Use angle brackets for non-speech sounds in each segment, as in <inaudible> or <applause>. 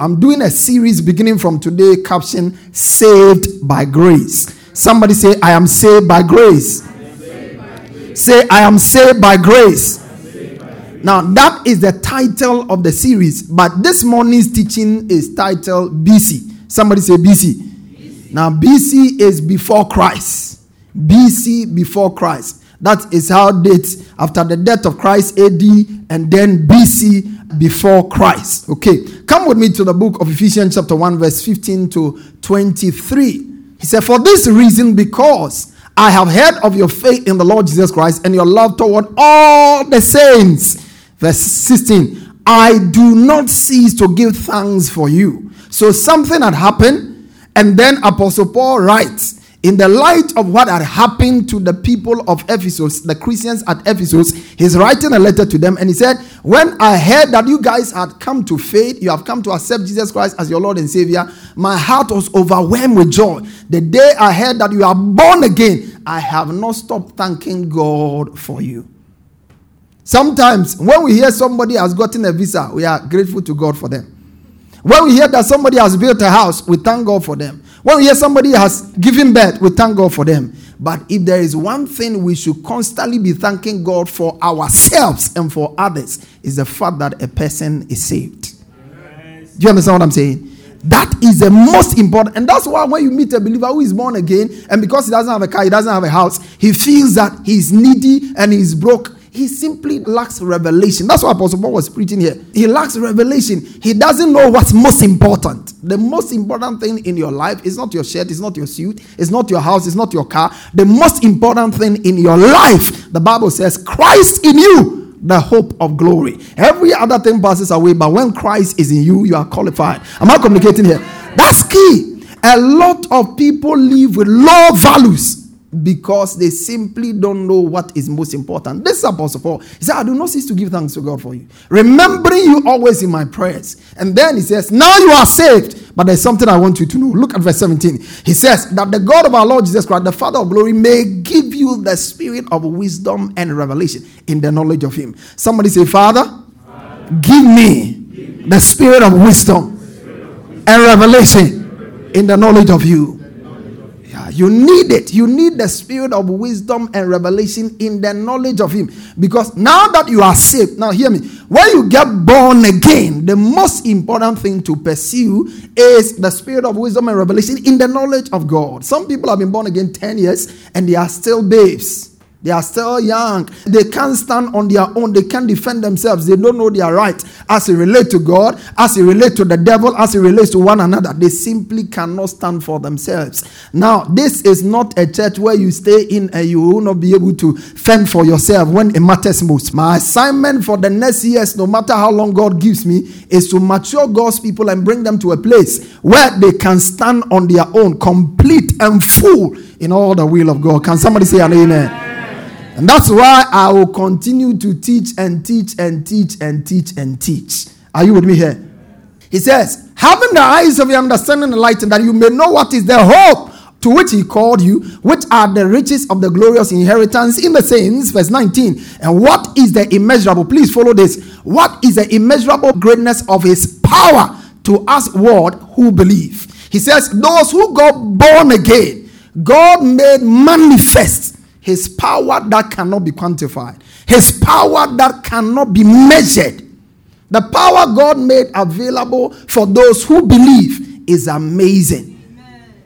I'm doing a series beginning from today, caption Saved by Grace. Somebody say, I am saved by grace. Say, I am saved by grace. Now, that is the title of the series, but this morning's teaching is titled BC. Somebody say BC. Now, BC is before Christ. BC before Christ. That is how dates after the death of Christ AD and then BC before Christ. Okay, come with me to the book of Ephesians, chapter 1, verse 15 to 23. He said, For this reason, because I have heard of your faith in the Lord Jesus Christ and your love toward all the saints. Verse 16, I do not cease to give thanks for you. So something had happened, and then Apostle Paul writes, in the light of what had happened to the people of Ephesus, the Christians at Ephesus, he's writing a letter to them and he said, When I heard that you guys had come to faith, you have come to accept Jesus Christ as your Lord and Savior, my heart was overwhelmed with joy. The day I heard that you are born again, I have not stopped thanking God for you. Sometimes when we hear somebody has gotten a visa, we are grateful to God for them. When we hear that somebody has built a house, we thank God for them. When we hear somebody has given birth, we thank God for them. But if there is one thing we should constantly be thanking God for ourselves and for others, is the fact that a person is saved. Yes. Do you understand what I'm saying? That is the most important. And that's why when you meet a believer who is born again, and because he doesn't have a car, he doesn't have a house, he feels that he's needy and he's broke he simply lacks revelation. That's what Apostle Paul was preaching here. He lacks revelation. He doesn't know what's most important. The most important thing in your life is not your shirt, it's not your suit, it's not your house, it's not your car. The most important thing in your life, the Bible says, Christ in you, the hope of glory. Every other thing passes away, but when Christ is in you, you are qualified. Am I communicating here? That's key. A lot of people live with low values because they simply don't know what is most important. This is Apostle Paul. He said, I do not cease to give thanks to God for you, remembering you always in my prayers. And then he says, Now you are saved, but there's something I want you to know. Look at verse 17. He says, That the God of our Lord Jesus Christ, the Father of glory, may give you the spirit of wisdom and revelation in the knowledge of Him. Somebody say, Father, Father give me the spirit of wisdom and revelation in the knowledge of you. You need it. You need the spirit of wisdom and revelation in the knowledge of Him. Because now that you are saved, now hear me. When you get born again, the most important thing to pursue is the spirit of wisdom and revelation in the knowledge of God. Some people have been born again 10 years and they are still babes. They are still young. They can't stand on their own. They can't defend themselves. They don't know their right as it relates to God, as it relates to the devil, as it relates to one another. They simply cannot stand for themselves. Now, this is not a church where you stay in and you will not be able to fend for yourself when it matters most. My assignment for the next years, no matter how long God gives me, is to mature God's people and bring them to a place where they can stand on their own, complete and full in all the will of God. Can somebody say an amen? And that's why I will continue to teach and teach and teach and teach and teach. Are you with me here? He says, having the eyes of your understanding enlightened, that you may know what is the hope to which he called you, which are the riches of the glorious inheritance in the saints. Verse 19. And what is the immeasurable? Please follow this. What is the immeasurable greatness of his power to us, word who believe? He says, those who got born again, God made manifest his power that cannot be quantified, His power that cannot be measured. The power God made available for those who believe is amazing.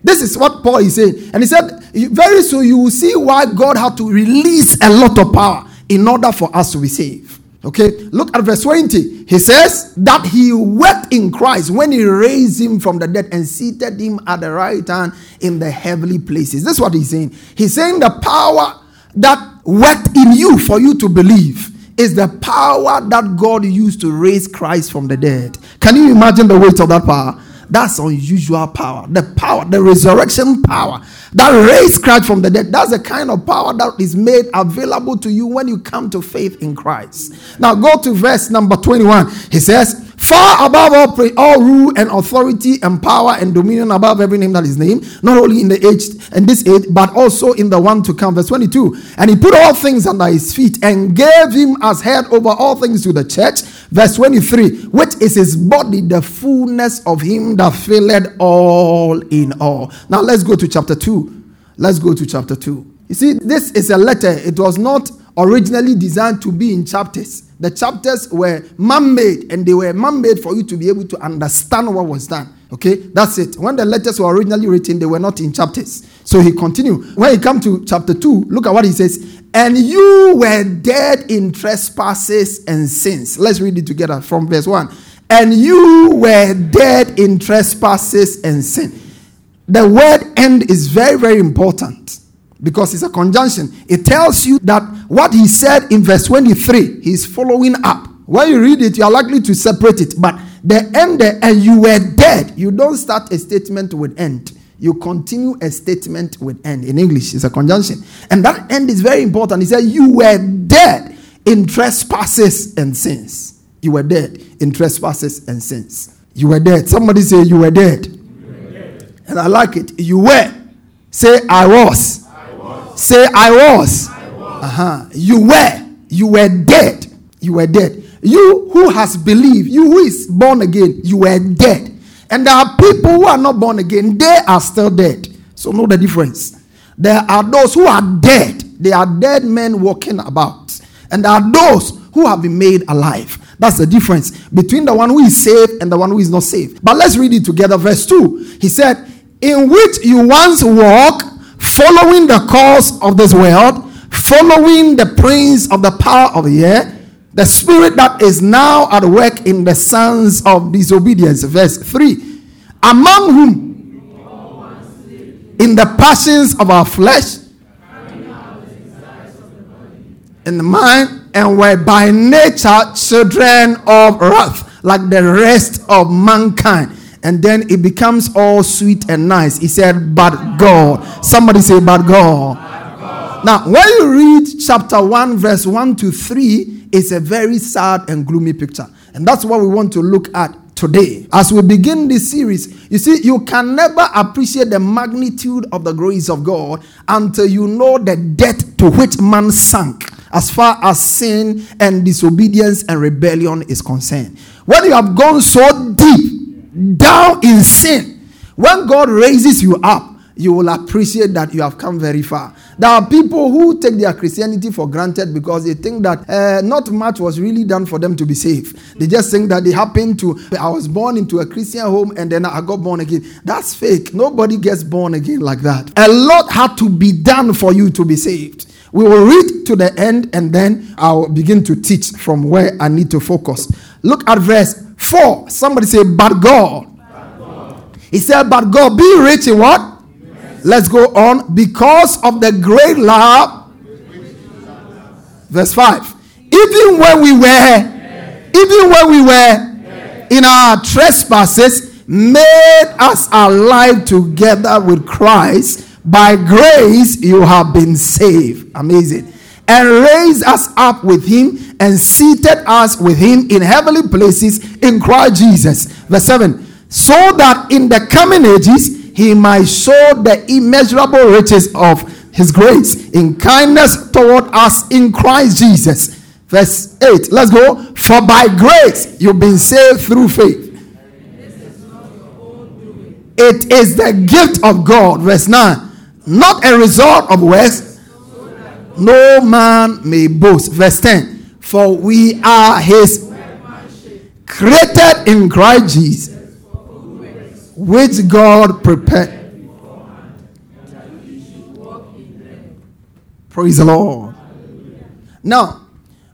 This is what Paul is saying. And he said, very soon you will see why God had to release a lot of power in order for us to be saved. Okay, look at verse 20. He says that he wept in Christ when he raised him from the dead and seated him at the right hand in the heavenly places. This is what he's saying. He's saying the power that worked in you for you to believe is the power that God used to raise Christ from the dead. Can you imagine the weight of that power? That's unusual power. The power, the resurrection power that raised Christ from the dead. That's the kind of power that is made available to you when you come to faith in Christ. Now go to verse number 21. He says, far above all, all rule and authority and power and dominion above every name that is named, not only in the age and this age, but also in the one to come. Verse 22. And he put all things under his feet and gave him as head over all things to the church. Verse 23, which is his body, the fullness of him that filled all in all. Now let's go to chapter 2. Let's go to chapter 2. You see, this is a letter. It was not originally designed to be in chapters. The chapters were man made and they were man made for you to be able to understand what was done. Okay, that's it. When the letters were originally written, they were not in chapters. So he continued. When he come to chapter 2, look at what he says. And you were dead in trespasses and sins. Let's read it together from verse 1. And you were dead in trespasses and sin. The word end is very, very important because it's a conjunction. It tells you that what he said in verse 23, he's following up. When you read it, you are likely to separate it. But the end, there, and you were dead. You don't start a statement with end. You continue a statement with end. In English, it's a conjunction. And that end is very important. He said, You were dead in trespasses and sins. You were dead in trespasses and sins. You were dead. Somebody say, You were dead. You were dead. And I like it. You were. Say, I was. Say, I was. Uh-huh. You were. You were dead. You were dead. You who has believed, you who is born again, you were dead. And there are people who are not born again, they are still dead. So know the difference. There are those who are dead. They are dead men walking about. And there are those who have been made alive. That's the difference between the one who is saved and the one who is not saved. But let's read it together. Verse 2. He said, In which you once walked following the course of this world, following the prince of the power of the air, the spirit that is now at work in the sons of disobedience. Verse 3 Among whom, in the passions of our flesh, in the mind, and were by nature children of wrath, like the rest of mankind and then it becomes all sweet and nice. He said, But God. Somebody say, But God. Now, when you read chapter 1, verse 1 to 3, it's a very sad and gloomy picture. And that's what we want to look at today. As we begin this series, you see, you can never appreciate the magnitude of the grace of God until you know the depth to which man sank as far as sin and disobedience and rebellion is concerned. When you have gone so deep down in sin, when God raises you up, you will appreciate that you have come very far. There are people who take their Christianity for granted because they think that uh, not much was really done for them to be saved. They just think that they happened to, I was born into a Christian home and then I got born again. That's fake. Nobody gets born again like that. A lot had to be done for you to be saved. We will read to the end and then I'll begin to teach from where I need to focus. Look at verse 4. Somebody say, But God. He said, But God, be rich in what? Yes. Let's go on. Because of the great love. Verse 5. Even when we were, yes. even when we were yes. in our trespasses, made us alive together with Christ. By grace you have been saved. Amazing and raised us up with him and seated us with him in heavenly places in Christ Jesus. Verse 7 So that in the coming ages he might show the immeasurable riches of his grace in kindness toward us in Christ Jesus. Verse 8 Let's go. For by grace you've been saved through faith. It is the gift of God. Verse 9 Not a result of works no man may boast. Verse 10 For we are his created in Christ Jesus, which God prepared. Praise the Lord. Now,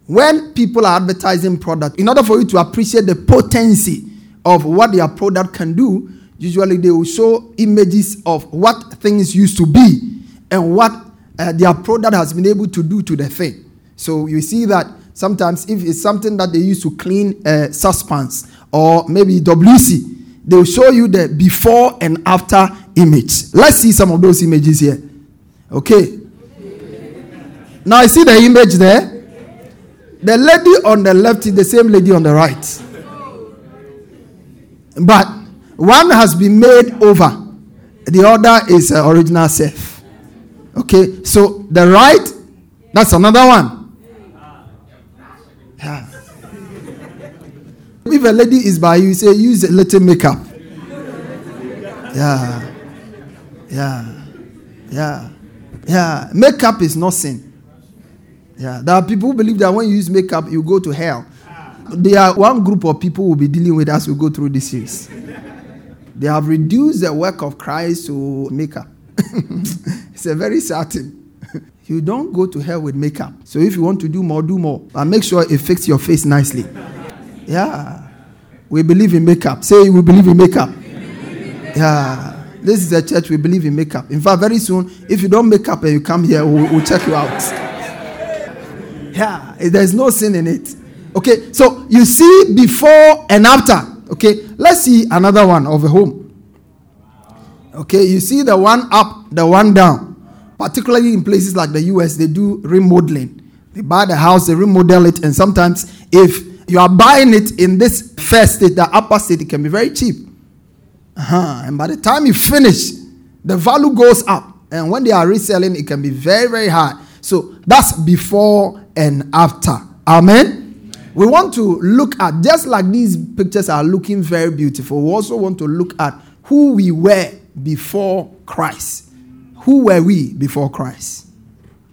when people are advertising product, in order for you to appreciate the potency of what their product can do, usually they will show images of what things used to be and what uh, their product has been able to do to the thing. So you see that sometimes if it's something that they use to clean uh, suspense or maybe WC, they will show you the before and after image. Let's see some of those images here. Okay. Now I see the image there. The lady on the left is the same lady on the right. But one has been made over, the other is uh, original self. Okay, so the right, that's another one. If a lady is by you, say use a little makeup. Yeah. Yeah. Yeah. Yeah. Makeup is not sin. Yeah, there are people who believe that when you use makeup, you go to hell. There are one group of people will be dealing with as we go through this series. They have reduced the work of Christ to makeup. <laughs> it's a very certain. <laughs> You don't go to hell with makeup. So if you want to do more, do more. And make sure it fits your face nicely. Yeah. We believe in makeup. Say we believe in makeup. Yeah. This is a church we believe in makeup. In fact, very soon, if you don't make up and you come here, we'll, we'll check you out. Yeah, there's no sin in it. Okay, so you see before and after. Okay, let's see another one of a home. Okay, you see the one up, the one down. Particularly in places like the US, they do remodeling. They buy the house, they remodel it, and sometimes if you are buying it in this first state, the upper state, it can be very cheap. Uh-huh. And by the time you finish, the value goes up. And when they are reselling, it can be very, very high. So that's before and after. Amen. We want to look at, just like these pictures are looking very beautiful, we also want to look at who we were before Christ. Who were we before Christ?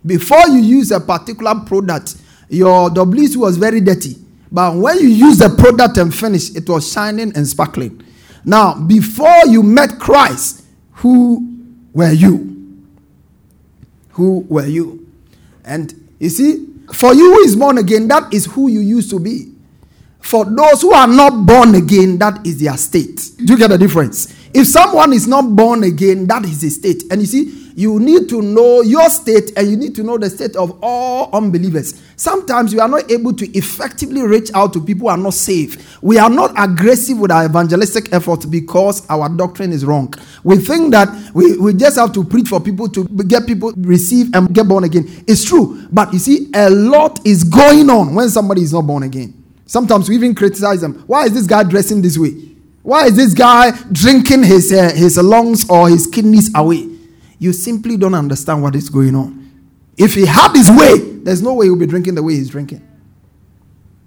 Before you use a particular product, your WC was very dirty. But when you use the product and finish, it was shining and sparkling. Now, before you met Christ, who were you? Who were you? And you see, for you who is born again, that is who you used to be. For those who are not born again, that is their state. Do you get the difference? If someone is not born again, that is his state. And you see, you need to know your state and you need to know the state of all unbelievers. Sometimes we are not able to effectively reach out to people who are not safe. We are not aggressive with our evangelistic efforts because our doctrine is wrong. We think that we, we just have to preach for people to get people receive and get born again. It's true. But you see, a lot is going on when somebody is not born again. Sometimes we even criticize them. Why is this guy dressing this way? Why is this guy drinking his, uh, his lungs or his kidneys away? You simply don't understand what is going on. If he had his way, there's no way he'll be drinking the way he's drinking.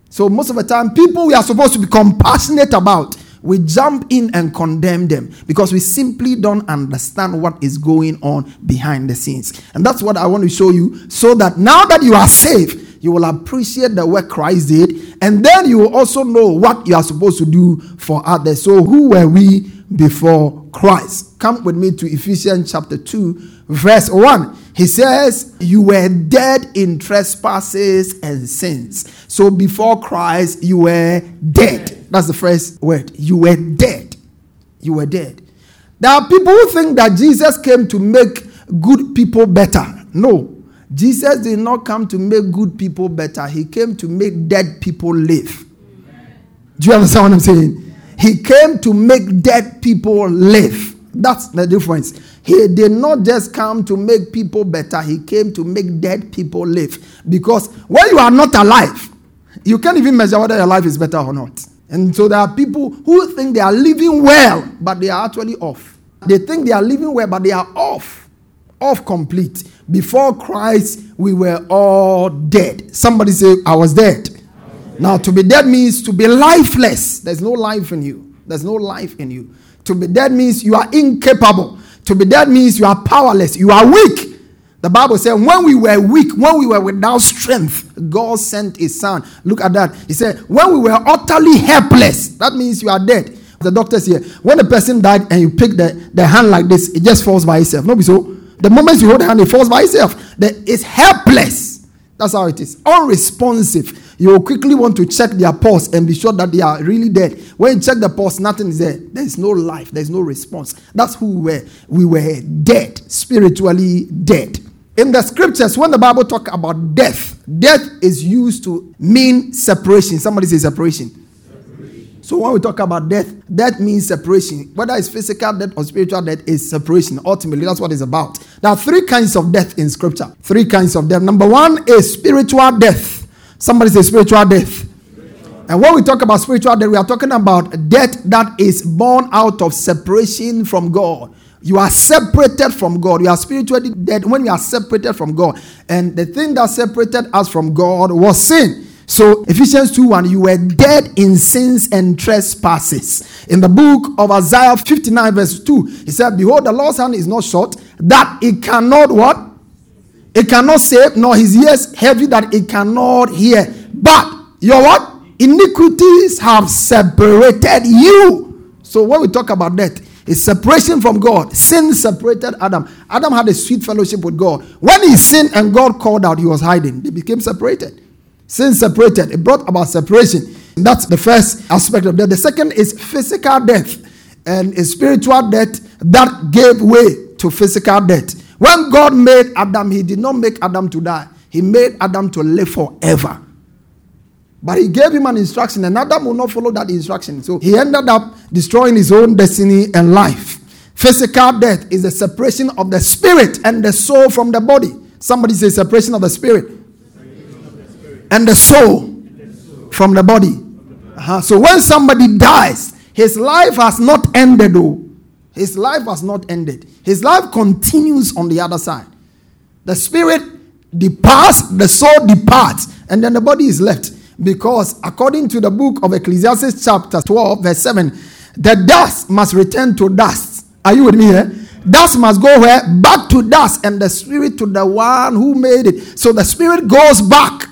So, most of the time, people we are supposed to be compassionate about, we jump in and condemn them because we simply don't understand what is going on behind the scenes. And that's what I want to show you so that now that you are safe, you will appreciate the work Christ did, and then you will also know what you are supposed to do for others. So, who were we before Christ? Come with me to Ephesians chapter 2, verse 1. He says, You were dead in trespasses and sins. So, before Christ, you were dead. That's the first word. You were dead. You were dead. There are people who think that Jesus came to make good people better. No, Jesus did not come to make good people better, He came to make dead people live. Do you understand what I'm saying? He came to make dead people live. That's the difference. He did not just come to make people better, he came to make dead people live. Because when you are not alive, you can't even measure whether your life is better or not. And so there are people who think they are living well, but they are actually off. They think they are living well, but they are off. Off complete. Before Christ, we were all dead. Somebody say, I was dead. Now, to be dead means to be lifeless. There's no life in you. There's no life in you. To be dead means you are incapable. To be dead means you are powerless. You are weak. The Bible said, when we were weak, when we were without strength, God sent his son. Look at that. He said, when we were utterly helpless, that means you are dead. The doctors here, when a person died and you pick the, the hand like this, it just falls by itself. No, so the moment you hold the hand, it falls by itself. it's helpless. That's how it is. Unresponsive. You will quickly want to check their pulse and be sure that they are really dead. When you check the pulse, nothing is there. There is no life. There is no response. That's who we were. We were dead, spiritually dead. In the scriptures, when the Bible talk about death, death is used to mean separation. Somebody say separation. So when we talk about death, death means separation. Whether it's physical death or spiritual death, is separation. Ultimately, that's what it's about. There are three kinds of death in scripture. Three kinds of death. Number one is spiritual death. Somebody say spiritual death. And when we talk about spiritual death, we are talking about death that is born out of separation from God. You are separated from God. You are spiritually dead when you are separated from God. And the thing that separated us from God was sin. So Ephesians 2 1, you were dead in sins and trespasses. In the book of Isaiah 59, verse 2, he said, Behold, the Lord's hand is not short, that it cannot what? It cannot save, nor his ears heavy that it cannot hear. But your what? Iniquities have separated you. So when we talk about that, it's separation from God. Sin separated Adam. Adam had a sweet fellowship with God. When he sinned and God called out, he was hiding. They became separated. Sin separated. It brought about separation. That's the first aspect of death. The second is physical death and a spiritual death that gave way to physical death. When God made Adam, He did not make Adam to die, He made Adam to live forever. But He gave him an instruction, and Adam will not follow that instruction. So he ended up destroying his own destiny and life. Physical death is the separation of the spirit and the soul from the body. Somebody say separation of the spirit and the soul from the body. Uh-huh. So when somebody dies, his life has not ended, though. His life has not ended. His life continues on the other side. The spirit departs, the soul departs, and then the body is left. Because according to the book of Ecclesiastes, chapter 12, verse 7, the dust must return to dust. Are you with me here? Dust must go where? Back to dust, and the spirit to the one who made it. So the spirit goes back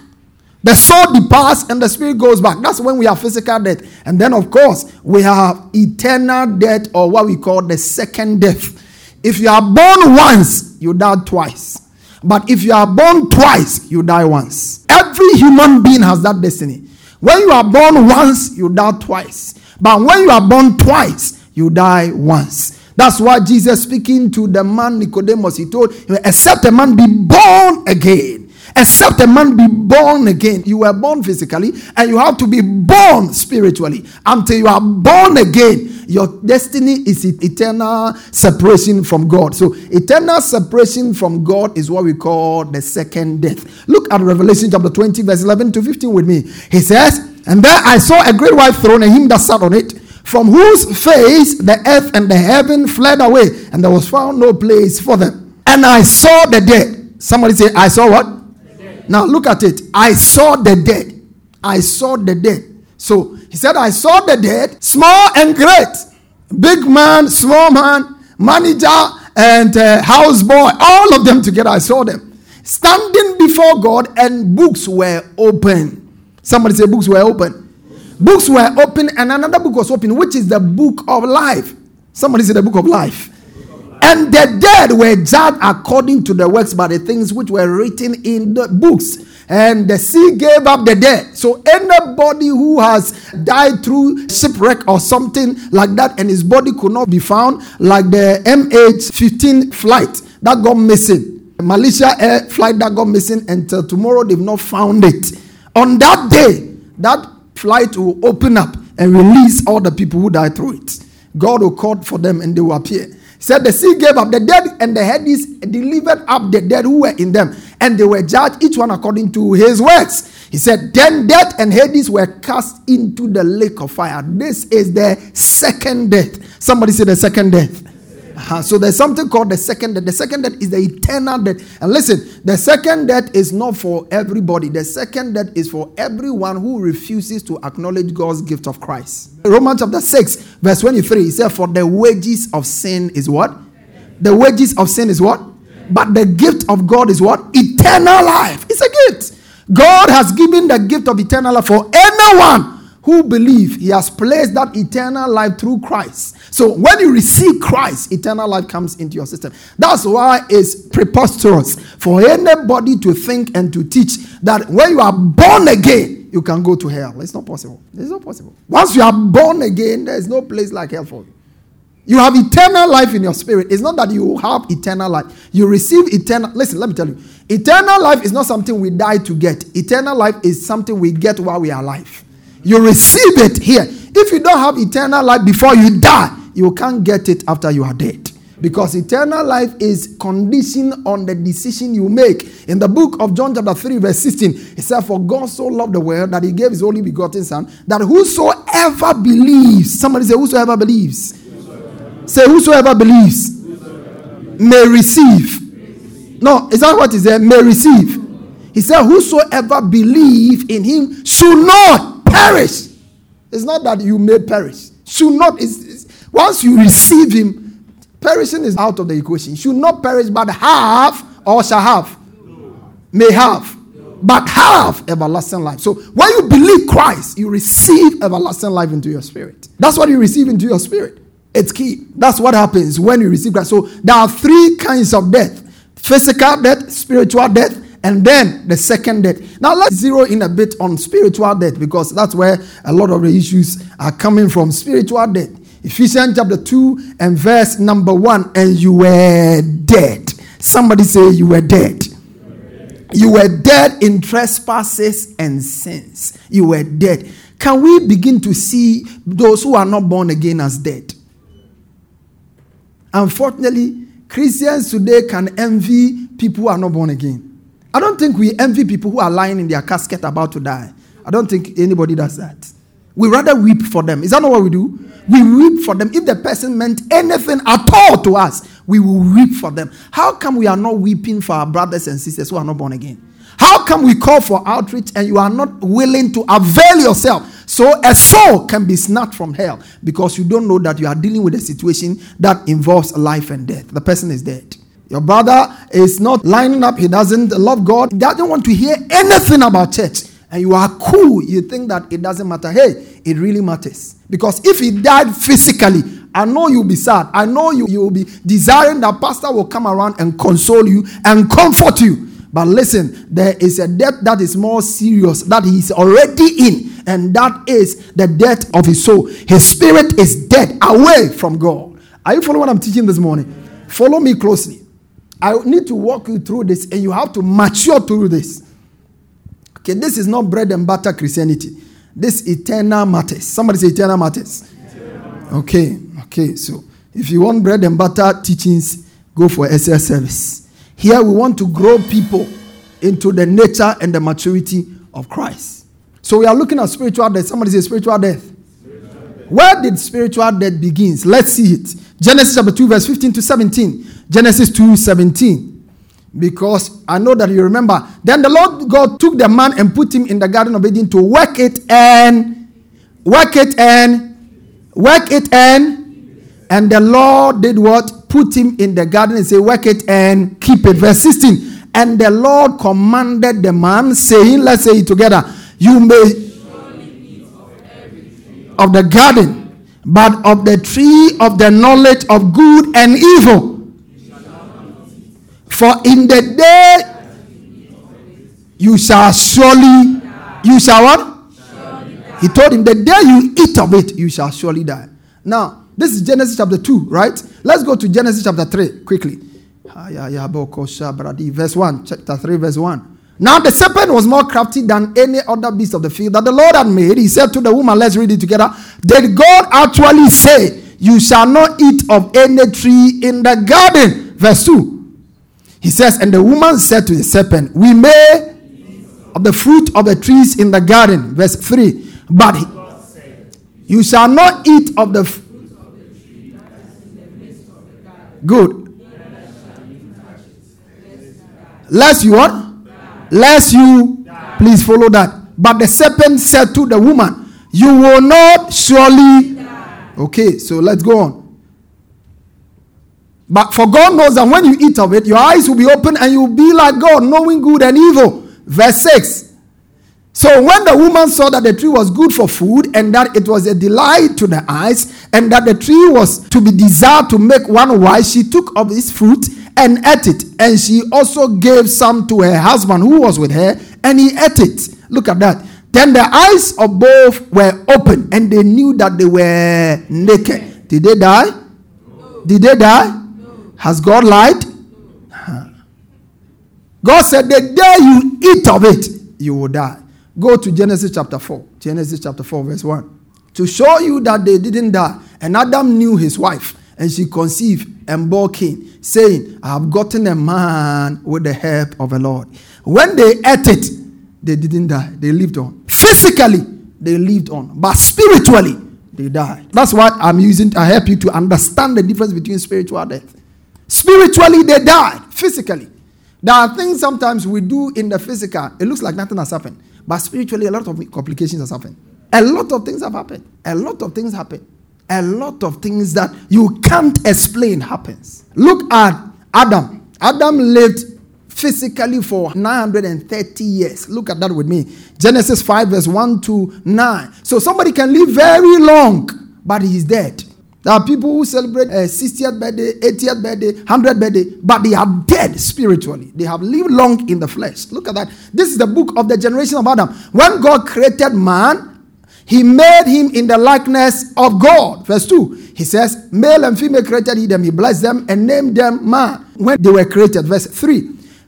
the soul departs and the spirit goes back. That's when we have physical death. And then, of course, we have eternal death or what we call the second death. If you are born once, you die twice. But if you are born twice, you die once. Every human being has that destiny. When you are born once, you die twice. But when you are born twice, you die once. That's why Jesus speaking to the man Nicodemus, he told except a man be born again except a man be born again. You were born physically and you have to be born spiritually. Until you are born again, your destiny is eternal separation from God. So, eternal separation from God is what we call the second death. Look at Revelation chapter 20, verse 11 to 15 with me. He says, And there I saw a great white throne and him that sat on it from whose face the earth and the heaven fled away, and there was found no place for them. And I saw the dead. Somebody say, I saw what? Now look at it. I saw the dead. I saw the dead. So he said, I saw the dead, small and great, big man, small man, manager, and uh, houseboy, all of them together. I saw them standing before God, and books were open. Somebody say, books were open. Books were open, and another book was open, which is the book of life. Somebody say, the book of life. And the dead were judged according to the works by the things which were written in the books. And the sea gave up the dead. So anybody who has died through shipwreck or something like that, and his body could not be found, like the MH15 flight that got missing, Malaysia Air flight that got missing until tomorrow, they've not found it. On that day, that flight will open up and release all the people who died through it. God will call for them and they will appear said the sea gave up the dead and the Hades delivered up the dead who were in them and they were judged each one according to his works. He said then death and hades were cast into the lake of fire. This is the second death. Somebody say the second death uh-huh. So there's something called the second death. The second death is the eternal death. And listen, the second death is not for everybody. The second death is for everyone who refuses to acknowledge God's gift of Christ. Romans chapter 6, verse 23, he said, For the wages of sin is what? The wages of sin is what? But the gift of God is what? Eternal life. It's a gift. God has given the gift of eternal life for anyone who believe he has placed that eternal life through Christ. So when you receive Christ, eternal life comes into your system. That's why it's preposterous for anybody to think and to teach that when you are born again, you can go to hell. It's not possible. It's not possible. Once you are born again, there is no place like hell for you. You have eternal life in your spirit. It's not that you have eternal life. You receive eternal. Listen, let me tell you. Eternal life is not something we die to get. Eternal life is something we get while we are alive. You receive it here. If you don't have eternal life before you die, you can't get it after you are dead. Because eternal life is conditioned on the decision you make. In the book of John, chapter 3, verse 16, it said, For God so loved the world that he gave his only begotten Son, that whosoever believes, somebody say, Whosoever believes, Say, whosoever believes may receive. No, is that what he said? May receive. He said, Whosoever believe in him should not perish. It's not that you may perish. Should not. It's, it's, once you receive him, perishing is out of the equation. Should not perish, but have or shall have. May have. But have everlasting life. So when you believe Christ, you receive everlasting life into your spirit. That's what you receive into your spirit. It's key. That's what happens when you receive Christ. So there are three kinds of death physical death, spiritual death, and then the second death. Now let's zero in a bit on spiritual death because that's where a lot of the issues are coming from. Spiritual death. Ephesians chapter 2 and verse number 1 and you were dead. Somebody say you were dead. You were dead in trespasses and sins. You were dead. Can we begin to see those who are not born again as dead? Unfortunately, Christians today can envy people who are not born again. I don't think we envy people who are lying in their casket about to die. I don't think anybody does that. We rather weep for them. Is that not what we do? We weep for them. If the person meant anything at all to us, we will weep for them. How come we are not weeping for our brothers and sisters who are not born again? How come we call for outreach and you are not willing to avail yourself so a soul can be snatched from hell because you don't know that you are dealing with a situation that involves life and death. The person is dead. Your brother is not lining up, he doesn't love God, he doesn't want to hear anything about church. And you are cool, you think that it doesn't matter. Hey, it really matters. Because if he died physically, I know you'll be sad. I know you, you will be desiring that pastor will come around and console you and comfort you. But listen, there is a death that is more serious that he is already in, and that is the death of his soul. His spirit is dead away from God. Are you following what I'm teaching this morning? Follow me closely. I need to walk you through this, and you have to mature through this. Okay, this is not bread and butter Christianity. This eternal matters. Somebody say eternal matters. Okay, okay. So if you want bread and butter teachings, go for SS service. Here we want to grow people into the nature and the maturity of Christ. So we are looking at spiritual death. Somebody say spiritual death. Spiritual death. Where did spiritual death begins? Let's see it. Genesis chapter 2, verse 15 to 17. Genesis 2, 17. Because I know that you remember. Then the Lord God took the man and put him in the garden of Eden to work it and work it and work it and and the Lord did what? put him in the garden and say, Work it and keep it. Verse 16. And the Lord commanded the man, saying, Let's say it together, You may of the garden, but of the tree of the knowledge of good and evil. For in the day you shall surely, you shall what? He told him, The day you eat of it, you shall surely die. Now, this is Genesis chapter 2, right? Let's go to Genesis chapter 3 quickly. Ah, verse 1, chapter 3, verse 1. Now the serpent was more crafty than any other beast of the field that the Lord had made. He said to the woman, Let's read it together. Did God actually say, You shall not eat of any tree in the garden? Verse 2. He says, And the woman said to the serpent, We may of the fruit of the trees in the garden. Verse 3. But he, you shall not eat of the fruit of the tree." Good. Lest you what? Lest you please follow that. But the serpent said to the woman, You will not surely. Okay, so let's go on. But for God knows that when you eat of it, your eyes will be open and you'll be like God, knowing good and evil. Verse 6. So when the woman saw that the tree was good for food and that it was a delight to the eyes and that the tree was to be desired to make one wise, she took of its fruit and ate it. And she also gave some to her husband who was with her and he ate it. Look at that. Then the eyes of both were open and they knew that they were naked. Did they die? Did they die? Has God lied? God said, The day you eat of it, you will die. Go to Genesis chapter 4. Genesis chapter 4, verse 1. To show you that they didn't die. And Adam knew his wife, and she conceived and bore Cain, saying, I have gotten a man with the help of the Lord. When they ate it, they didn't die. They lived on. Physically, they lived on. But spiritually, they died. That's what I'm using to help you to understand the difference between spiritual death. Spiritually, they died. Physically. There are things sometimes we do in the physical, it looks like nothing has happened. But spiritually, a lot of complications have happened. A lot of things have happened. A lot of things happen. A lot of things that you can't explain happens. Look at Adam. Adam lived physically for 930 years. Look at that with me. Genesis 5, verse 1 to 9. So somebody can live very long, but he's dead. There are people who celebrate uh, a 60th birthday, 80th birthday, 100th birthday, but they are dead spiritually. They have lived long in the flesh. Look at that. This is the book of the generation of Adam. When God created man, he made him in the likeness of God. Verse 2. He says, Male and female created he them. He blessed them and named them man when they were created. Verse 3.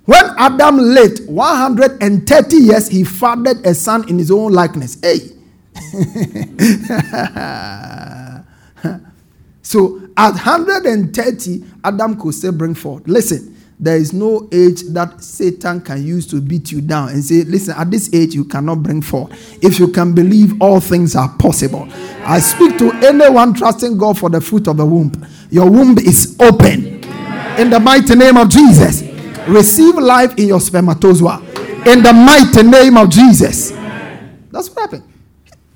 When Adam lived 130 years, he fathered a son in his own likeness. Hey. <laughs> So at 130, Adam could still bring forth. Listen, there is no age that Satan can use to beat you down and say, listen, at this age you cannot bring forth. If you can believe, all things are possible. I speak to anyone trusting God for the fruit of the womb. Your womb is open. In the mighty name of Jesus. Receive life in your spermatozoa. In the mighty name of Jesus. That's what happened.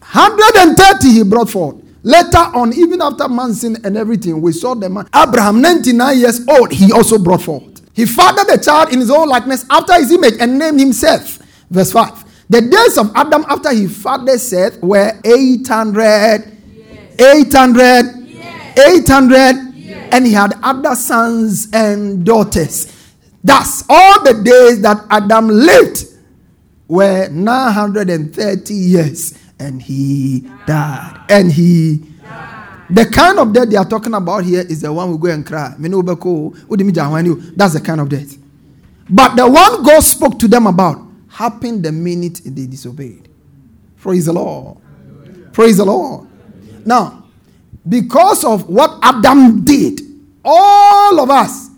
130 he brought forth. Later on, even after man sin and everything, we saw the man. Abraham, 99 years old, he also brought forth. He fathered the child in his own likeness after his image and named himself. Verse 5. The days of Adam after he fathered Seth were 800. Yes. 800. Yes. 800. Yes. And he had other sons and daughters. Thus, all the days that Adam lived were 930 years and he died. And he the kind of death they are talking about here is the one who go and cry. That's the kind of death. But the one God spoke to them about happened the minute they disobeyed. Praise the Lord. Praise the Lord. Now, because of what Adam did, all of us,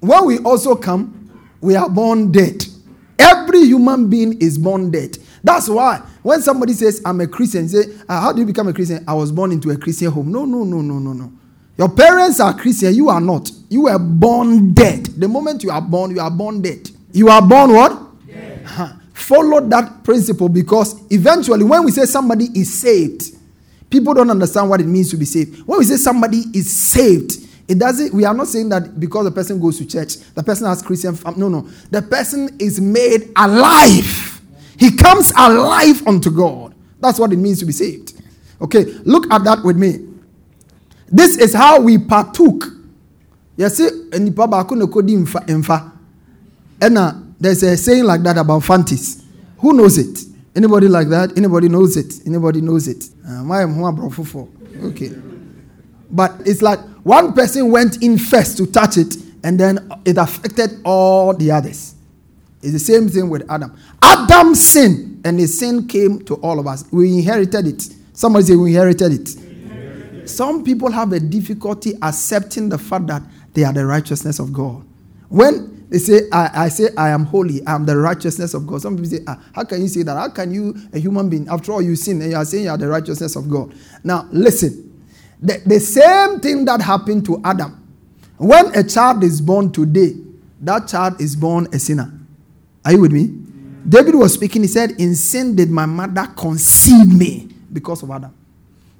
when we also come, we are born dead. Every human being is born dead. That's why when somebody says, I'm a Christian, say, uh, How do you become a Christian? I was born into a Christian home. No, no, no, no, no, no. Your parents are Christian, you are not. You were born dead. The moment you are born, you are born dead. You are born what? Dead. Huh. Follow that principle because eventually, when we say somebody is saved, people don't understand what it means to be saved. When we say somebody is saved, it doesn't, we are not saying that because the person goes to church, the person has Christian, no, no. The person is made alive he comes alive unto God. That's what it means to be saved. Okay, look at that with me. This is how we partook. You see, baako na kodi mfa. Ɛna there's a saying like that about fantis. Who knows it? Anybody like that? Anybody knows it? Anybody knows it? Ah, For? Okay. But it's like one person went in first to touch it, and then it affected all the others. It's the same thing with Adam. Adam sinned, and his sin came to all of us. We inherited it. Somebody say we inherited it. Inherited. Some people have a difficulty accepting the fact that they are the righteousness of God. When they say, I, I say, I am holy, I am the righteousness of God. Some people say, ah, How can you say that? How can you, a human being, after all, you sin and you are saying you are the righteousness of God? Now, listen. The, the same thing that happened to Adam. When a child is born today, that child is born a sinner. Are you with me? David was speaking. He said, In sin did my mother conceive me because of Adam.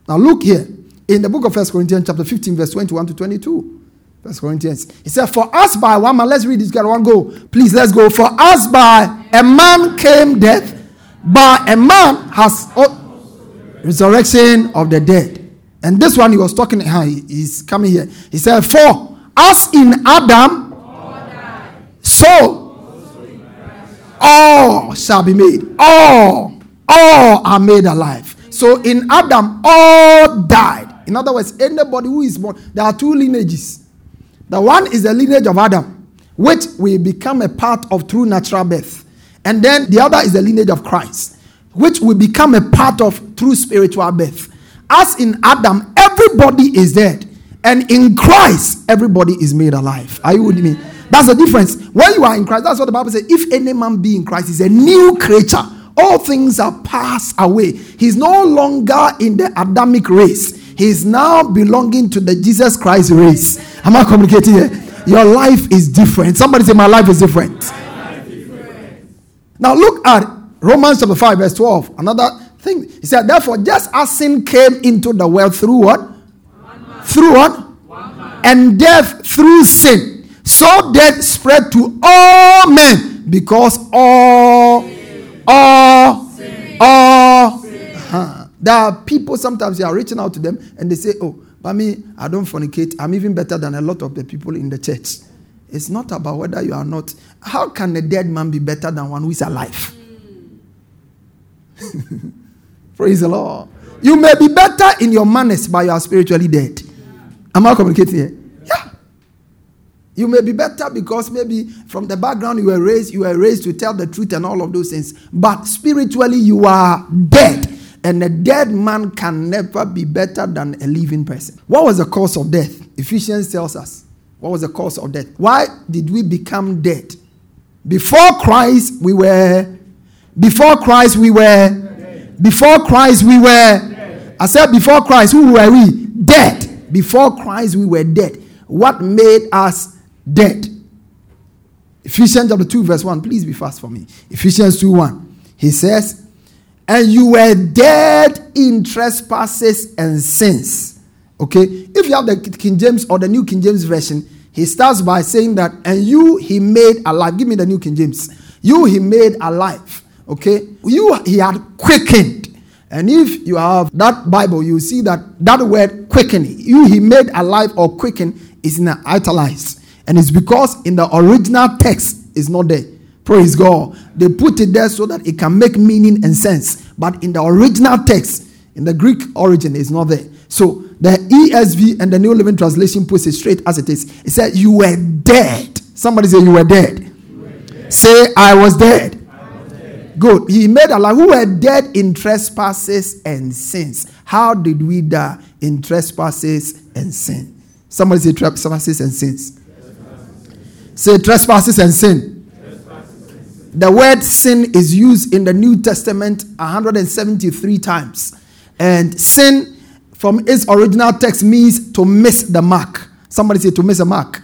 Now look here in the book of First Corinthians, chapter 15, verse 21 to 22. First Corinthians. He said, For us by one man, let's read this guy one go. Please, let's go. For us by a man came death, by a man has oh, resurrection of the dead. And this one he was talking, uh, he's coming here. He said, For us in Adam, so all shall be made. All, all are made alive. So in Adam, all died. In other words, anybody who is born, there are two lineages. The one is the lineage of Adam, which we become a part of through natural birth. And then the other is the lineage of Christ, which we become a part of through spiritual birth. As in Adam, everybody is dead. And in Christ, everybody is made alive. Are you with me? That's the difference. When you are in Christ, that's what the Bible says. If any man be in Christ, he's a new creature. All things are passed away. He's no longer in the Adamic race. He's now belonging to the Jesus Christ race. Am I communicating here? Your life is different. Somebody say, My life is different. Now look at Romans chapter 5, verse 12. Another thing. He said, Therefore, just as sin came into the world through what? Through what? And death through sin. So death spread to all men because all, all, all. Uh-huh. There are people sometimes you are reaching out to them and they say, Oh, but me, I don't fornicate. I'm even better than a lot of the people in the church. It's not about whether you are not. How can a dead man be better than one who is alive? <laughs> Praise the Lord. You may be better in your manners, but you are spiritually dead. Am I communicating here? You may be better because maybe from the background you were raised, you were raised to tell the truth and all of those things. But spiritually, you are dead. And a dead man can never be better than a living person. What was the cause of death? Ephesians tells us. What was the cause of death? Why did we become dead? Before Christ, we were. Before Christ, we were. Before Christ, we were. I said, before Christ, who were we? Dead. Before Christ, we were dead. What made us dead? Ephesians chapter 2, verse 1. Please be fast for me. Ephesians 2 1. He says, and you were dead in trespasses and sins. Okay, if you have the King James or the New King James Version, he starts by saying that, and you he made alive. Give me the New King James. You he made alive. Okay, you he had quickened. And if you have that Bible, you see that that word quickening, you he made alive or quicken is in italics. And it's because in the original text it's not there. Praise God. They put it there so that it can make meaning and sense. But in the original text, in the Greek origin, it's not there. So the ESV and the New Living Translation puts it straight as it is. It said, You were dead. Somebody say, You were dead. You were dead. Say, I was dead. I was dead. Good. He made a life. Who were dead in trespasses and sins. How did we die in trespasses and sin? Somebody say trespasses and sins. Trespasses. Say trespasses and sin. The word sin is used in the New Testament 173 times. And sin, from its original text, means to miss the mark. Somebody say to miss a mark.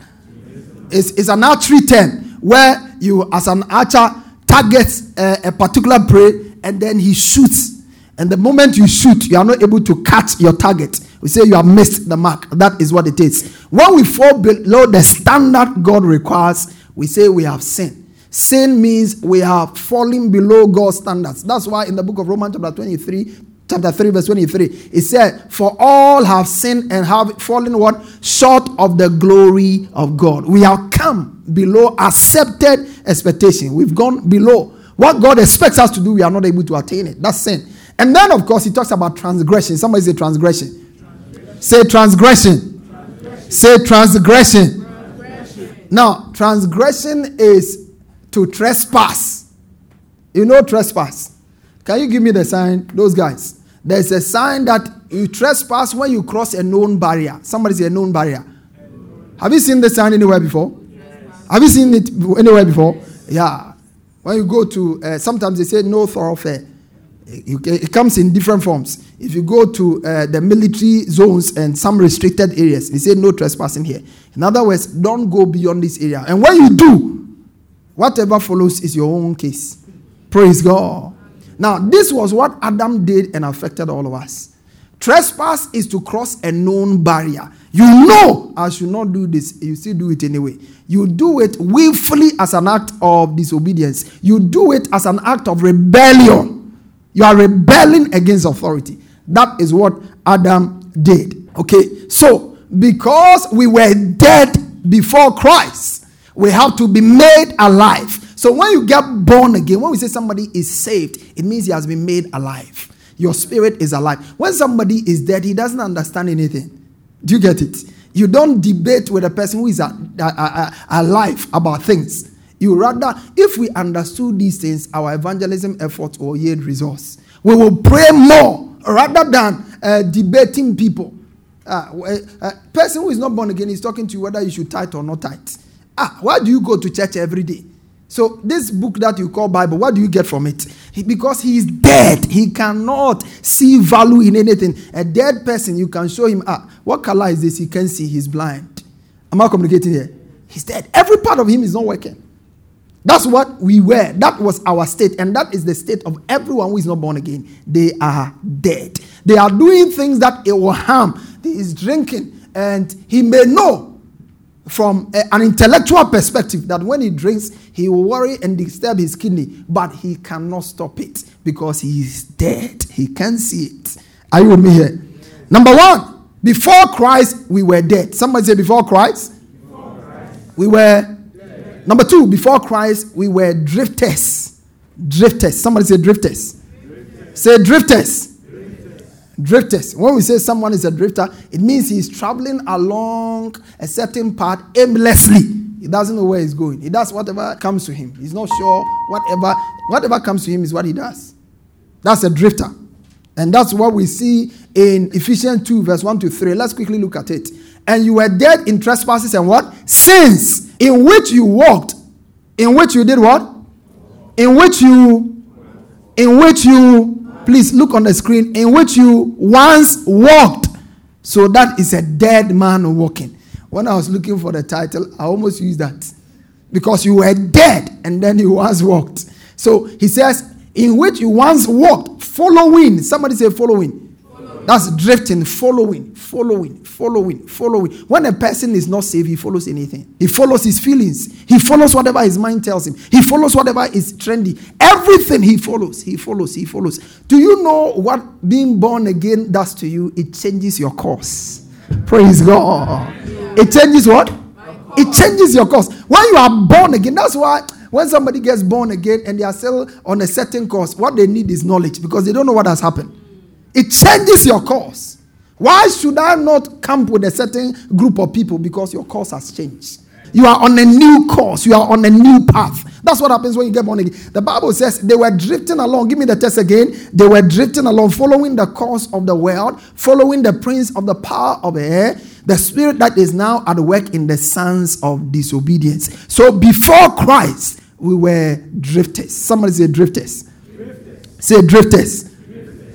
It's, it's an archery term where you, as an archer, targets a, a particular prey and then he shoots. And the moment you shoot, you are not able to catch your target. We say you have missed the mark. That is what it is. When we fall below the standard God requires, we say we have sinned. Sin means we are falling below God's standards. That's why in the book of Romans, chapter 23, chapter 3, verse 23, it said, For all have sinned and have fallen what? Short of the glory of God. We have come below accepted expectation. We've gone below. What God expects us to do, we are not able to attain it. That's sin. And then, of course, he talks about transgression. Somebody say transgression. Say transgression. transgression. Say transgression. transgression. Now, transgression is to trespass. You know trespass. Can you give me the sign? Those guys. There's a sign that you trespass when you cross a known barrier. Somebody say a known barrier. Have you seen the sign anywhere before? Yes. Have you seen it anywhere before? Yeah. When you go to, uh, sometimes they say no thoroughfare. It, comes in different forms. If you go to uh, the military zones and some restricted areas, they say no trespassing here. In other words, don't go beyond this area. And when you do, Whatever follows is your own case. Praise God. Now, this was what Adam did and affected all of us. Trespass is to cross a known barrier. You know I should not do this. You still do it anyway. You do it willfully as an act of disobedience. You do it as an act of rebellion. You are rebelling against authority. That is what Adam did. Okay, so because we were dead before Christ, we have to be made alive. So when you get born again, when we say somebody is saved, it means he has been made alive. Your spirit is alive. When somebody is dead, he doesn't understand anything. Do you get it? You don't debate with a person who is alive about things. You rather, if we understood these things, our evangelism efforts will yield results. We will pray more rather than uh, debating people. Uh, a person who is not born again is talking to you whether you should tithe or not tithe. Ah, why do you go to church every day? So this book that you call Bible, what do you get from it? He, because he is dead, he cannot see value in anything. A dead person, you can show him, ah, what color is this? He can see. He's blind. Am I communicating here? He's dead. Every part of him is not working. That's what we were. That was our state, and that is the state of everyone who is not born again. They are dead. They are doing things that it will harm. He is drinking, and he may know from a, an intellectual perspective that when he drinks, he will worry and disturb his kidney, but he cannot stop it because he is dead. He can't see it. Are you with me here? Number one, before Christ, we were dead. Somebody say, before Christ, before Christ. we were. Number two, before Christ, we were drifters. Drifters. Somebody say, drifters. drifters. Say, drifters. Drifters. When we say someone is a drifter, it means he's traveling along a certain path aimlessly. He doesn't know where he's going. He does whatever comes to him. He's not sure whatever whatever comes to him is what he does. That's a drifter. And that's what we see in Ephesians 2, verse 1 to 3. Let's quickly look at it. And you were dead in trespasses and what? Sins in which you walked. In which you did what? In which you in which you Please look on the screen in which you once walked. So that is a dead man walking. When I was looking for the title, I almost used that. Because you were dead and then you once walked. So he says, in which you once walked, following. Somebody say following. That's drifting, following, following, following, following. When a person is not saved, he follows anything. He follows his feelings. He follows whatever his mind tells him. He follows whatever is trendy. Everything he follows, he follows, he follows. Do you know what being born again does to you? It changes your course. Praise God. It changes what? It changes your course. When you are born again, that's why when somebody gets born again and they are still on a certain course, what they need is knowledge because they don't know what has happened. It changes your course. Why should I not camp with a certain group of people? Because your course has changed. You are on a new course. You are on a new path. That's what happens when you get born again. The Bible says they were drifting along. Give me the text again. They were drifting along, following the course of the world, following the prince of the power of air, the spirit that is now at work in the sons of disobedience. So before Christ, we were drifters. Somebody say drifters. drifters. Say drifters.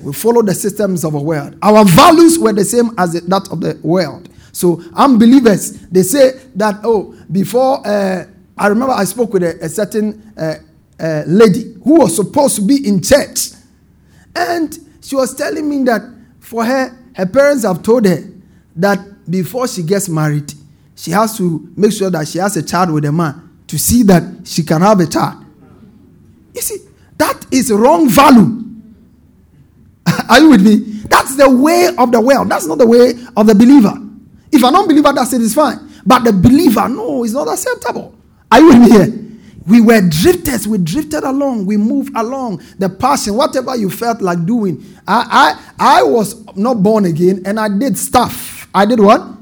We follow the systems of the world. Our values were the same as that of the world. So unbelievers, they say that, oh, before, uh, I remember I spoke with a, a certain uh, uh, lady who was supposed to be in church. And she was telling me that for her, her parents have told her that before she gets married, she has to make sure that she has a child with a man to see that she can have a child. You see, that is wrong value. <laughs> Are you with me? That's the way of the world. That's not the way of the believer. If a non-believer does it, it's fine. But the believer, no, it's not acceptable. Are you with me here? We were drifters. We drifted along. We moved along. The passion, whatever you felt like doing. I, I, I was not born again, and I did stuff. I did what?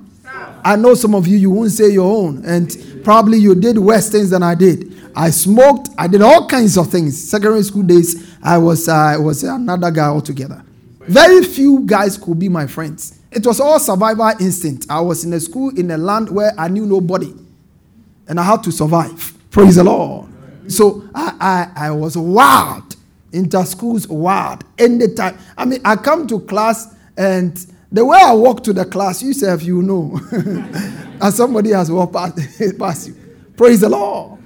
I know some of you, you won't say your own, and probably you did worse things than I did. I smoked. I did all kinds of things. Secondary school days, I was, uh, I was another guy altogether. Very few guys could be my friends. It was all survival instinct. I was in a school in a land where I knew nobody, and I had to survive. Praise the Lord. So I, I, I was wild. Inter schools wild. Anytime. I mean, I come to class and the way I walk to the class, you if you know, <laughs> and somebody has walked past, <laughs> past you. Praise the Lord.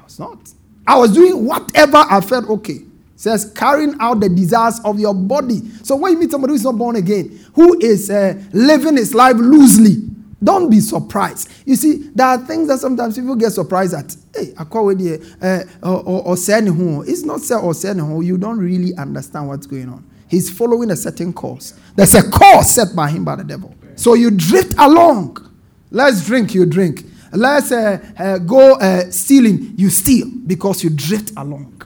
I was not. I was doing whatever I felt okay. says carrying out the desires of your body. So when you meet somebody who is not born again, who is uh, living his life loosely, don't be surprised. You see, there are things that sometimes people get surprised at. Hey, I call it the or send who. It's not say or. You don't really understand what's going on. He's following a certain course. There's a course set by him by the devil. So you drift along. Let's drink, you drink. Let's uh, uh, go uh, stealing, you steal because you drift along.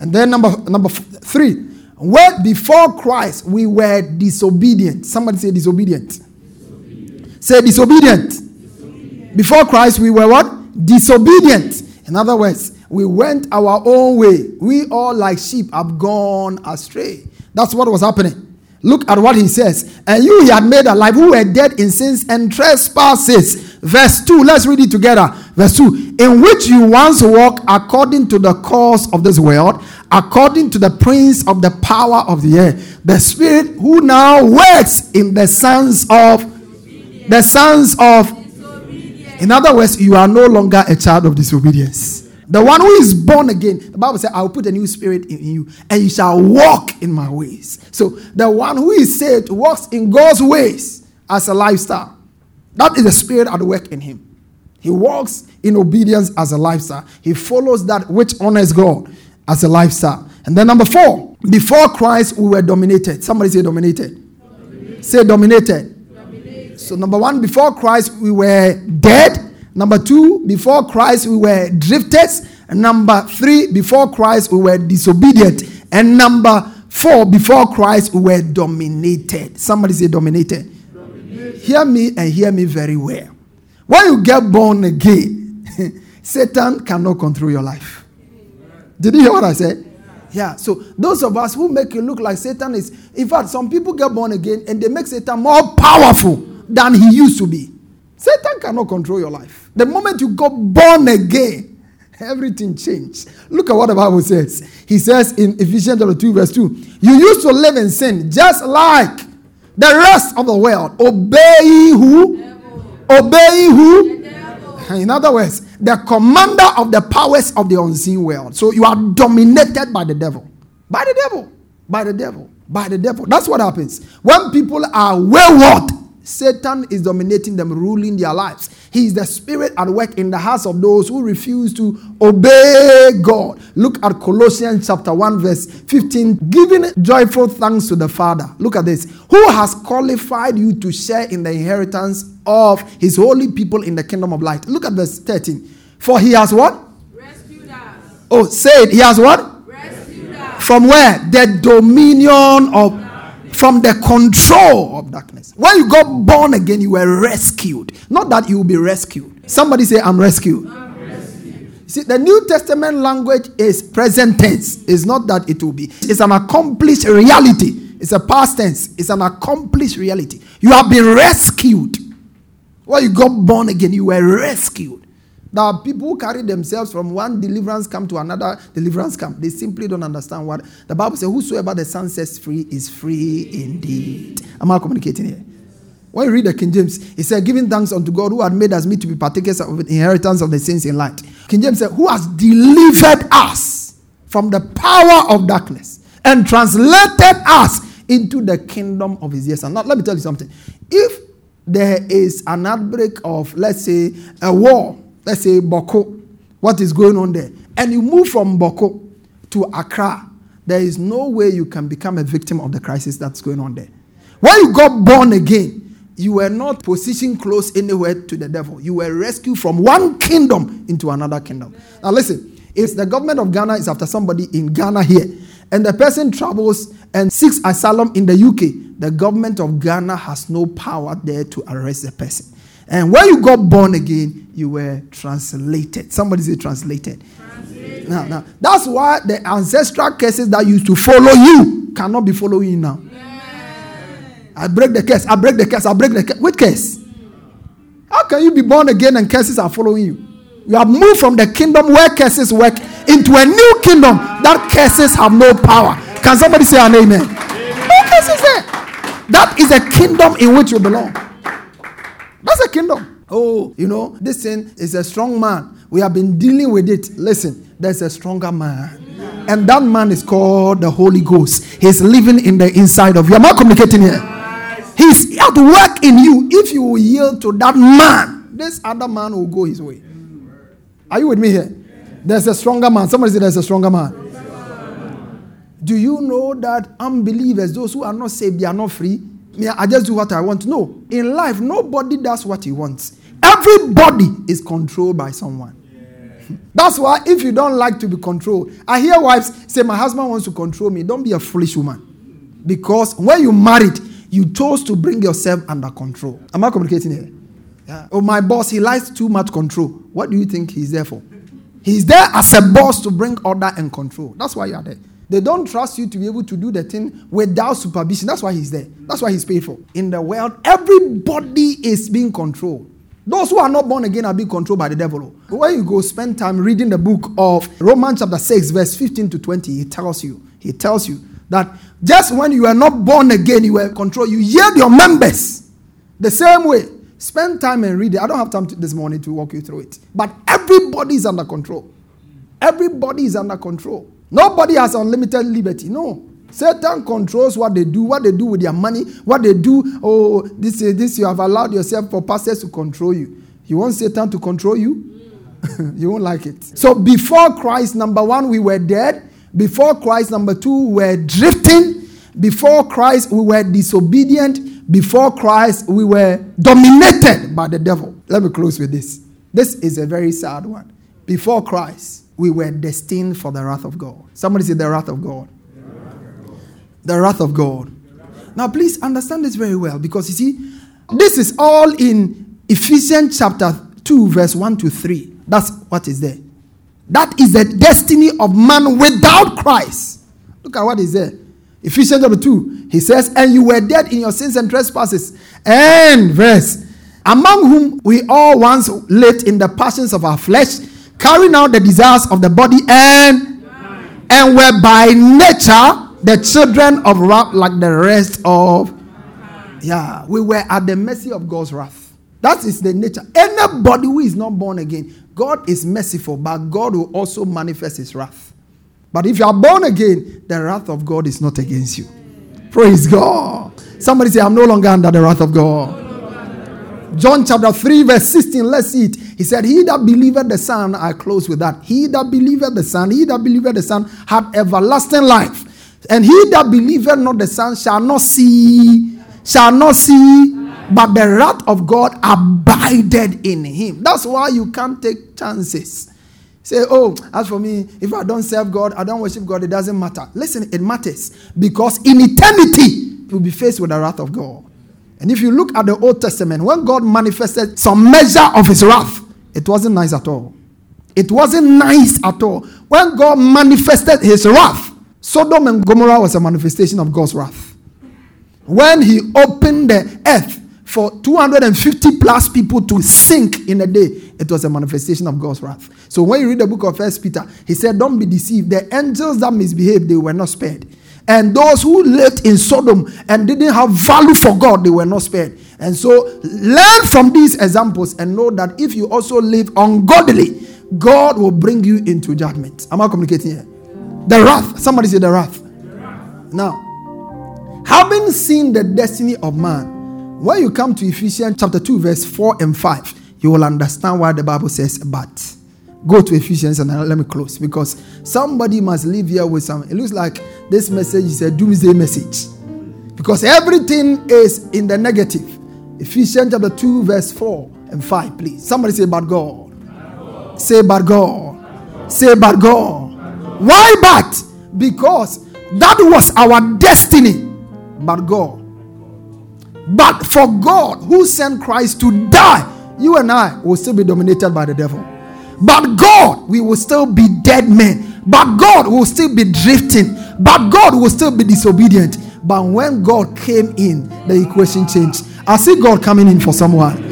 And then number number three, where before Christ we were disobedient. Somebody say disobedient. disobedient. Say disobedient. disobedient. Before Christ we were what? Disobedient. In other words, we went our own way. We all like sheep have gone astray. That's what was happening. Look at what he says. And you he had made alive who were dead in sins and trespasses. Verse 2. Let's read it together. Verse 2. In which you once walked according to the course of this world, according to the prince of the power of the air, the spirit who now works in the sons of the sons of in other words, you are no longer a child of disobedience. The one who is born again, the Bible says, I will put a new spirit in you, and you shall walk in my ways. So the one who is saved walks in God's ways as a lifestyle. That is the spirit at work in him. He walks in obedience as a lifestyle. He follows that which honors God as a lifestyle. And then number four, before Christ we were dominated. Somebody say dominated. dominated. Say dominated. dominated. So number one, before Christ we were dead Number two, before Christ, we were drifters. Number three, before Christ, we were disobedient. And number four, before Christ, we were dominated. Somebody say dominated. dominated. Hear me and hear me very well. When you get born again, <laughs> Satan cannot control your life. Did you hear what I said? Yeah, so those of us who make it look like Satan is, in fact, some people get born again and they make Satan more powerful than he used to be. Satan cannot control your life. The moment you got born again, everything changed. Look at what the Bible says. He says in Ephesians chapter 2, verse 2, you used to live in sin just like the rest of the world. Obey who? Obey who? In other words, the commander of the powers of the unseen world. So you are dominated by the devil. By the devil. By the devil. By the devil. That's what happens. When people are wayward, Satan is dominating them, ruling their lives. He is the spirit at work in the hearts of those who refuse to obey God. Look at Colossians chapter 1, verse 15. Giving joyful thanks to the Father. Look at this. Who has qualified you to share in the inheritance of his holy people in the kingdom of light? Look at verse 13. For he has what? Rescued us. Oh, say it. He has what? Rescued us. From where? The dominion of from the control of darkness. When you got born again, you were rescued. Not that you will be rescued. Somebody say, I'm rescued. I'm rescued. See, the New Testament language is present tense. It's not that it will be. It's an accomplished reality. It's a past tense. It's an accomplished reality. You have been rescued. When you got born again, you were rescued. There are people who carry themselves from one deliverance camp to another deliverance camp. They simply don't understand what the Bible says. Whosoever the Son sets free is free indeed. Am I communicating here? When you read the King James, he said, Giving thanks unto God who had made us meet to be partakers of the inheritance of the saints in light. King James said, Who has delivered us from the power of darkness and translated us into the kingdom of his dear son. Now, let me tell you something. If there is an outbreak of, let's say, a war let's say Bawku, what is going on there, and you move from Bawku to Accra, there is no way you can become a victim of the crisis that's going on there. When you got born again, you were not positioned close anywhere to the devil. You were rescued from one kingdom into another kingdom. Now, listen, if the government of Ghana is after somebody in Ghana here, and the person travels and seeks asylum in the UK, the government of Ghana has no power there to arrest the person. And when you got born again, you were translated. Somebody say translated. translated. Now, now, that's why the ancestral curses that used to follow you cannot be following you now. I break the curse. I break the curse. I break the curse. Which curse? How can you be born again and curses are following you? You have moved from the kingdom where curses work into a new kingdom that curses have no power. Can somebody say an amen? amen. No curses there. That is a kingdom in which you belong. That's a kingdom. Oh, you know, this thing is a strong man. We have been dealing with it. Listen, there's a stronger man. And that man is called the Holy Ghost. He's living in the inside of you. Am I communicating here? He's at work in you. If you will yield to that man, this other man will go his way. Are you with me here? There's a stronger man. Somebody say there's a stronger man. Do you know that unbelievers, those who are not saved, they are not free? I just do what I want. No. In life, nobody does what he wants. Everybody is controlled by someone. <laughs> That's why if you don't like to be controlled, I hear wives say, My husband wants to control me. Don't be a foolish woman. Because when you married, you chose to bring yourself under control. Am I communicating here? Yeah. Oh, my boss, he likes too much control. What do you think he's there for? He's there as a boss to bring order and control. That's why you are there. They don't trust you to be able to do the thing without supervision. That's why he's there. That's why he's paid for. In the world, everybody is being controlled. Those who are not born again are being controlled by the devil. When you go spend time reading the book of Romans chapter 6, verse 15 to 20, he tells you, he tells you that just when you are not born again, you were controlled. You yield your members the same way. Spend time and read it. I don't have time to, this morning to walk you through it. But everybody is under control. Everybody is under control. Nobody has unlimited liberty. No. Satan controls what they do, what they do with their money, what they do. Oh, this is this you have allowed yourself for pastors to control you. You want Satan to control you? <laughs> you won't like it. So before Christ, number one, we were dead. Before Christ, number two, we were drifting. Before Christ, we were disobedient. Before Christ, we were dominated by the devil. Let me close with this. This is a very sad one. Before Christ, we were destined for the wrath of God. Somebody say the wrath of God. The wrath of God. Now, please understand this very well because you see, this is all in Ephesians chapter 2, verse 1 to 3. That's what is there. That is the destiny of man without Christ. Look at what is there. Ephesians chapter 2. He says, And you were dead in your sins and trespasses. And verse, among whom we all once lived in the passions of our flesh, carrying out the desires of the body, and and were by nature the children of wrath like the rest of. Yeah, we were at the mercy of God's wrath. That is the nature. Anybody who is not born again, God is merciful, but God will also manifest his wrath. But if you are born again, the wrath of God is not against you. Praise God. Somebody say, I'm no longer under the wrath of God. John chapter 3, verse 16. Let's see it. He said, He that believeth the Son, I close with that. He that believeth the Son, he that believeth the Son, had everlasting life. And he that believeth not the Son shall not see, shall not see, but the wrath of God abided in him. That's why you can't take chances. Say, oh, as for me, if I don't serve God, I don't worship God, it doesn't matter. Listen, it matters because in eternity, you'll be faced with the wrath of God. And if you look at the Old Testament, when God manifested some measure of his wrath, it wasn't nice at all. It wasn't nice at all. When God manifested his wrath, Sodom and Gomorrah was a manifestation of God's wrath. When he opened the earth for 250 plus people to sink in a day, it was a manifestation of God's wrath. So when you read the book of First Peter, he said, Don't be deceived. The angels that misbehaved, they were not spared. And those who lived in Sodom and didn't have value for God, they were not spared. And so learn from these examples and know that if you also live ungodly, God will bring you into judgment. Am I communicating here? The wrath. Somebody say the wrath. the wrath. Now, having seen the destiny of man, when you come to Ephesians chapter 2, verse 4 and 5, you will understand why the Bible says, but. Go to Ephesians and let me close because somebody must live here with some. It looks like this message is a doomsday message because everything is in the negative. Ephesians chapter 2, verse 4 and 5, please. Somebody say, but God. Say, but God. Say, but God. Why but? Because that was our destiny. But God. But for God, who sent Christ to die, you and I will still be dominated by the devil. But God, we will still be dead men. But God will still be drifting. But God will still be disobedient. But when God came in, the equation changed. I see God coming in for someone.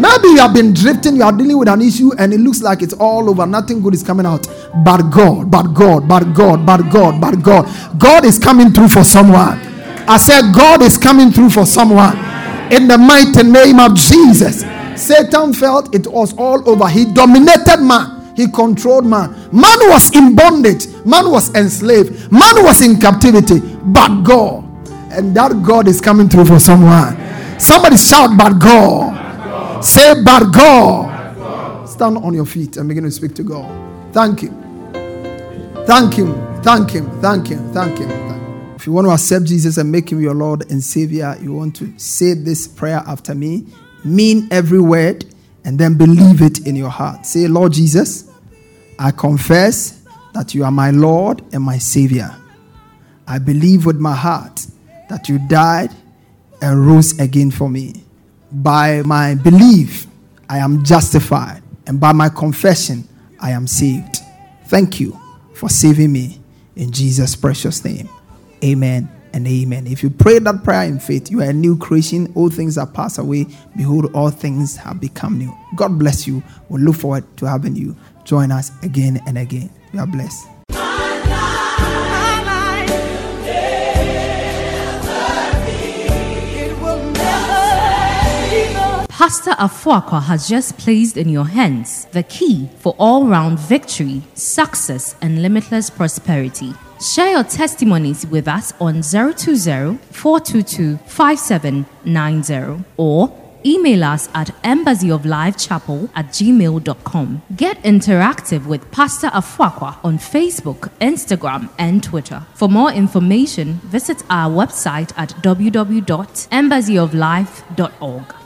Maybe you have been drifting, you are dealing with an issue, and it looks like it's all over. Nothing good is coming out. But God, but God, but God, but God, but God. God is coming through for someone. I said, God is coming through for someone. In the mighty name of Jesus. Satan felt it was all over. He dominated man, he controlled man. Man was in bondage, Man was enslaved. Man was in captivity. But God. And that God is coming through for someone. Somebody shout, But God. Say, But God. Stand on your feet and begin to speak to God. Thank Him. Thank Him. Thank Him. Thank Him. Thank Him. If you want to accept Jesus and make Him your Lord and Savior, you want to say this prayer after me. Mean every word and then believe it in your heart. Say, Lord Jesus, I confess that you are my Lord and my Savior. I believe with my heart that you died and rose again for me. By my belief, I am justified, and by my confession, I am saved. Thank you for saving me in Jesus' precious name. Amen and amen. If you pray that prayer in faith, you are a new creation. All things are passed away. Behold, all things have become new. God bless you. We we'll look forward to having you join us again and again. You are blessed. Pastor Afuaqua has just placed in your hands the key for all round victory, success, and limitless prosperity. Share your testimonies with us on 020 422 5790 or email us at embassyoflifechapel at gmail.com. Get interactive with Pastor Afuaqua on Facebook, Instagram, and Twitter. For more information, visit our website at www.embassyoflife.org.